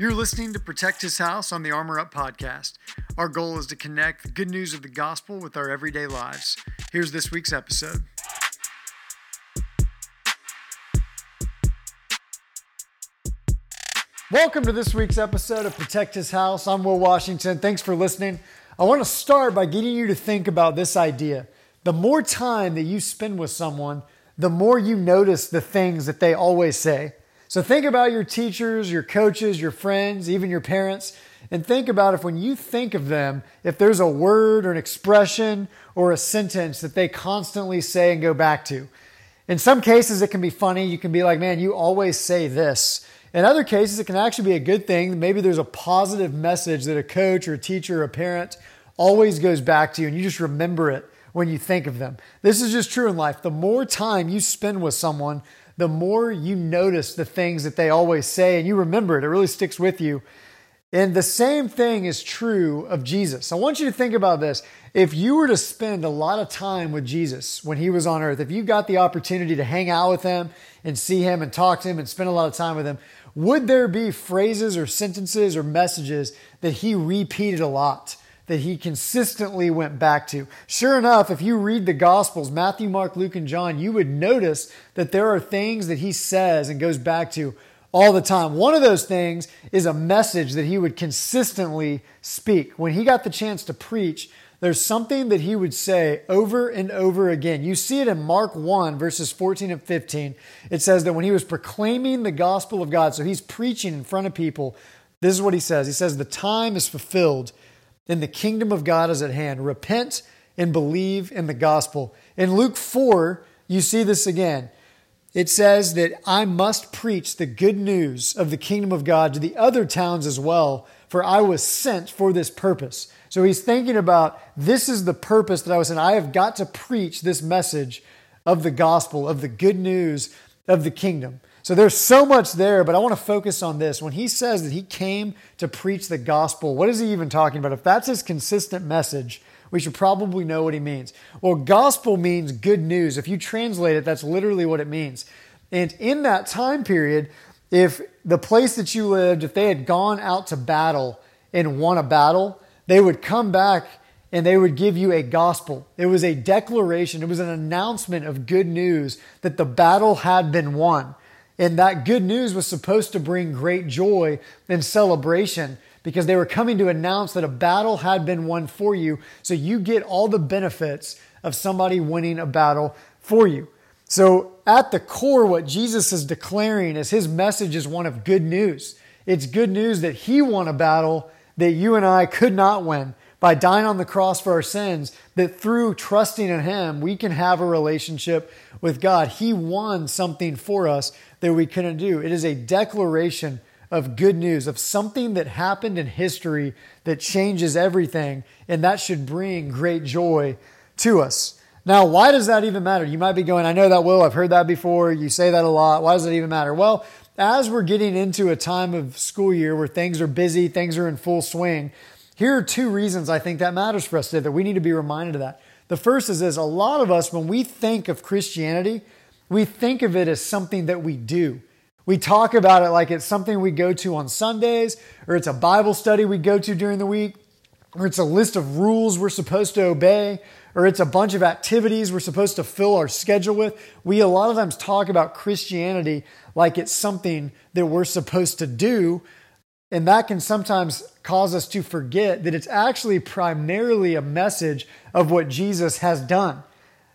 You're listening to Protect His House on the Armor Up podcast. Our goal is to connect the good news of the gospel with our everyday lives. Here's this week's episode. Welcome to this week's episode of Protect His House. I'm Will Washington. Thanks for listening. I want to start by getting you to think about this idea. The more time that you spend with someone, the more you notice the things that they always say. So think about your teachers, your coaches, your friends, even your parents, and think about if when you think of them, if there's a word or an expression or a sentence that they constantly say and go back to. In some cases, it can be funny. You can be like, man, you always say this. In other cases, it can actually be a good thing. Maybe there's a positive message that a coach or a teacher or a parent always goes back to you, and you just remember it when you think of them. This is just true in life. The more time you spend with someone, the more you notice the things that they always say and you remember it. It really sticks with you. And the same thing is true of Jesus. I want you to think about this. If you were to spend a lot of time with Jesus when he was on earth, if you got the opportunity to hang out with him and see him and talk to him and spend a lot of time with him, would there be phrases or sentences or messages that he repeated a lot? That he consistently went back to. Sure enough, if you read the Gospels, Matthew, Mark, Luke, and John, you would notice that there are things that he says and goes back to all the time. One of those things is a message that he would consistently speak. When he got the chance to preach, there's something that he would say over and over again. You see it in Mark 1, verses 14 and 15. It says that when he was proclaiming the gospel of God, so he's preaching in front of people, this is what he says. He says, The time is fulfilled and the kingdom of God is at hand. Repent and believe in the gospel. In Luke 4, you see this again. It says that I must preach the good news of the kingdom of God to the other towns as well, for I was sent for this purpose. So he's thinking about this is the purpose that I was sent. I have got to preach this message of the gospel, of the good news of the kingdom. So there's so much there, but I want to focus on this. When he says that he came to preach the gospel, what is he even talking about? If that's his consistent message, we should probably know what he means. Well, gospel means good news. If you translate it, that's literally what it means. And in that time period, if the place that you lived, if they had gone out to battle and won a battle, they would come back and they would give you a gospel. It was a declaration, it was an announcement of good news that the battle had been won. And that good news was supposed to bring great joy and celebration because they were coming to announce that a battle had been won for you. So you get all the benefits of somebody winning a battle for you. So, at the core, what Jesus is declaring is his message is one of good news. It's good news that he won a battle that you and I could not win by dying on the cross for our sins, that through trusting in him, we can have a relationship with God. He won something for us that we couldn't do. It is a declaration of good news, of something that happened in history that changes everything, and that should bring great joy to us. Now, why does that even matter? You might be going, I know that, Will, I've heard that before. You say that a lot. Why does it even matter? Well, as we're getting into a time of school year where things are busy, things are in full swing, here are two reasons I think that matters for us today that we need to be reminded of that. The first is this a lot of us, when we think of Christianity, we think of it as something that we do. We talk about it like it's something we go to on Sundays, or it's a Bible study we go to during the week, or it's a list of rules we're supposed to obey, or it's a bunch of activities we're supposed to fill our schedule with. We a lot of times talk about Christianity like it's something that we're supposed to do, and that can sometimes cause us to forget that it's actually primarily a message of what Jesus has done.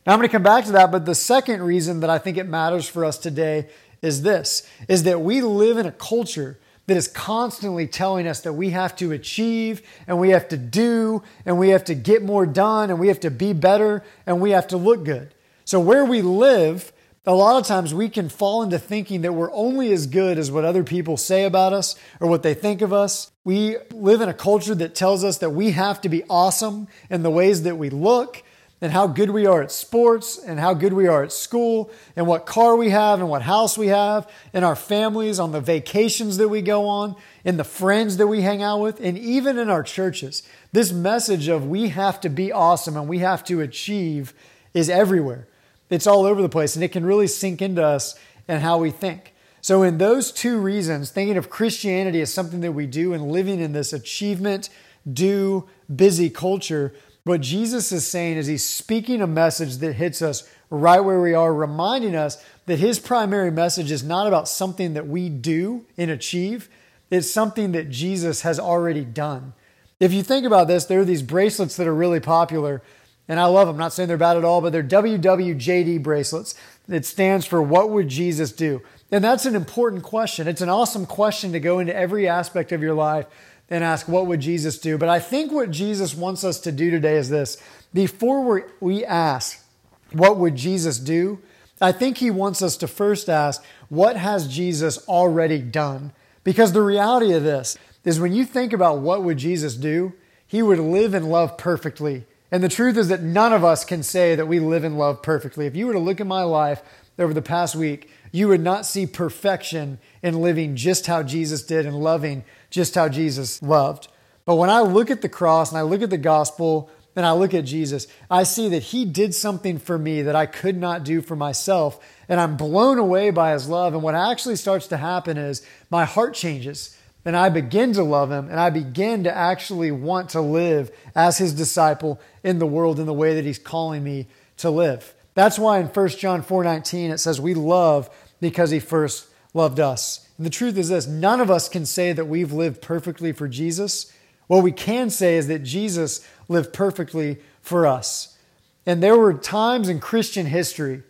Now I'm going to come back to that, but the second reason that I think it matters for us today is this is that we live in a culture that is constantly telling us that we have to achieve and we have to do and we have to get more done and we have to be better and we have to look good. So where we live, a lot of times we can fall into thinking that we're only as good as what other people say about us or what they think of us. We live in a culture that tells us that we have to be awesome in the ways that we look and how good we are at sports and how good we are at school and what car we have and what house we have and our families on the vacations that we go on and the friends that we hang out with and even in our churches. This message of we have to be awesome and we have to achieve is everywhere. It's all over the place and it can really sink into us and how we think. So, in those two reasons, thinking of Christianity as something that we do and living in this achievement, do, busy culture, what Jesus is saying is he's speaking a message that hits us right where we are, reminding us that his primary message is not about something that we do and achieve, it's something that Jesus has already done. If you think about this, there are these bracelets that are really popular, and I love them. I'm not saying they're bad at all, but they're WWJD bracelets. It stands for What Would Jesus Do? And that's an important question. It's an awesome question to go into every aspect of your life and ask, What would Jesus do? But I think what Jesus wants us to do today is this before we ask, What would Jesus do? I think he wants us to first ask, What has Jesus already done? Because the reality of this is when you think about what would Jesus do, he would live and love perfectly. And the truth is that none of us can say that we live and love perfectly. If you were to look at my life over the past week, you would not see perfection in living just how Jesus did and loving just how Jesus loved. But when I look at the cross and I look at the gospel and I look at Jesus, I see that he did something for me that I could not do for myself. And I'm blown away by his love. And what actually starts to happen is my heart changes and I begin to love him and I begin to actually want to live as his disciple in the world in the way that he's calling me to live. That's why in 1 John 4:19 it says we love because he first loved us. And the truth is this, none of us can say that we've lived perfectly for Jesus. What we can say is that Jesus lived perfectly for us. And there were times in Christian history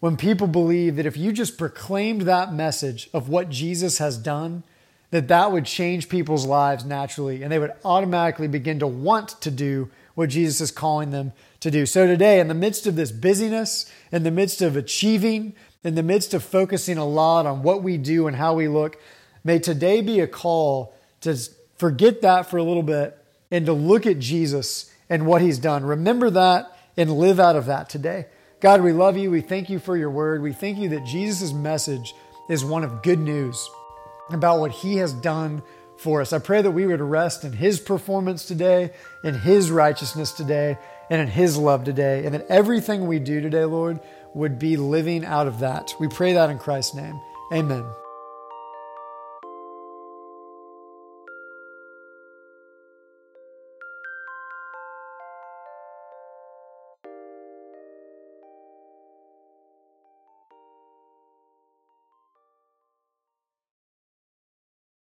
when people believed that if you just proclaimed that message of what Jesus has done, that that would change people's lives naturally and they would automatically begin to want to do what Jesus is calling them to do. So today, in the midst of this busyness, in the midst of achieving, in the midst of focusing a lot on what we do and how we look, may today be a call to forget that for a little bit and to look at Jesus and what he's done. Remember that and live out of that today. God, we love you. We thank you for your word. We thank you that Jesus' message is one of good news about what he has done for us. I pray that we would rest in his performance today, in his righteousness today, and in his love today, and that everything we do today, Lord, would be living out of that. We pray that in Christ's name. Amen.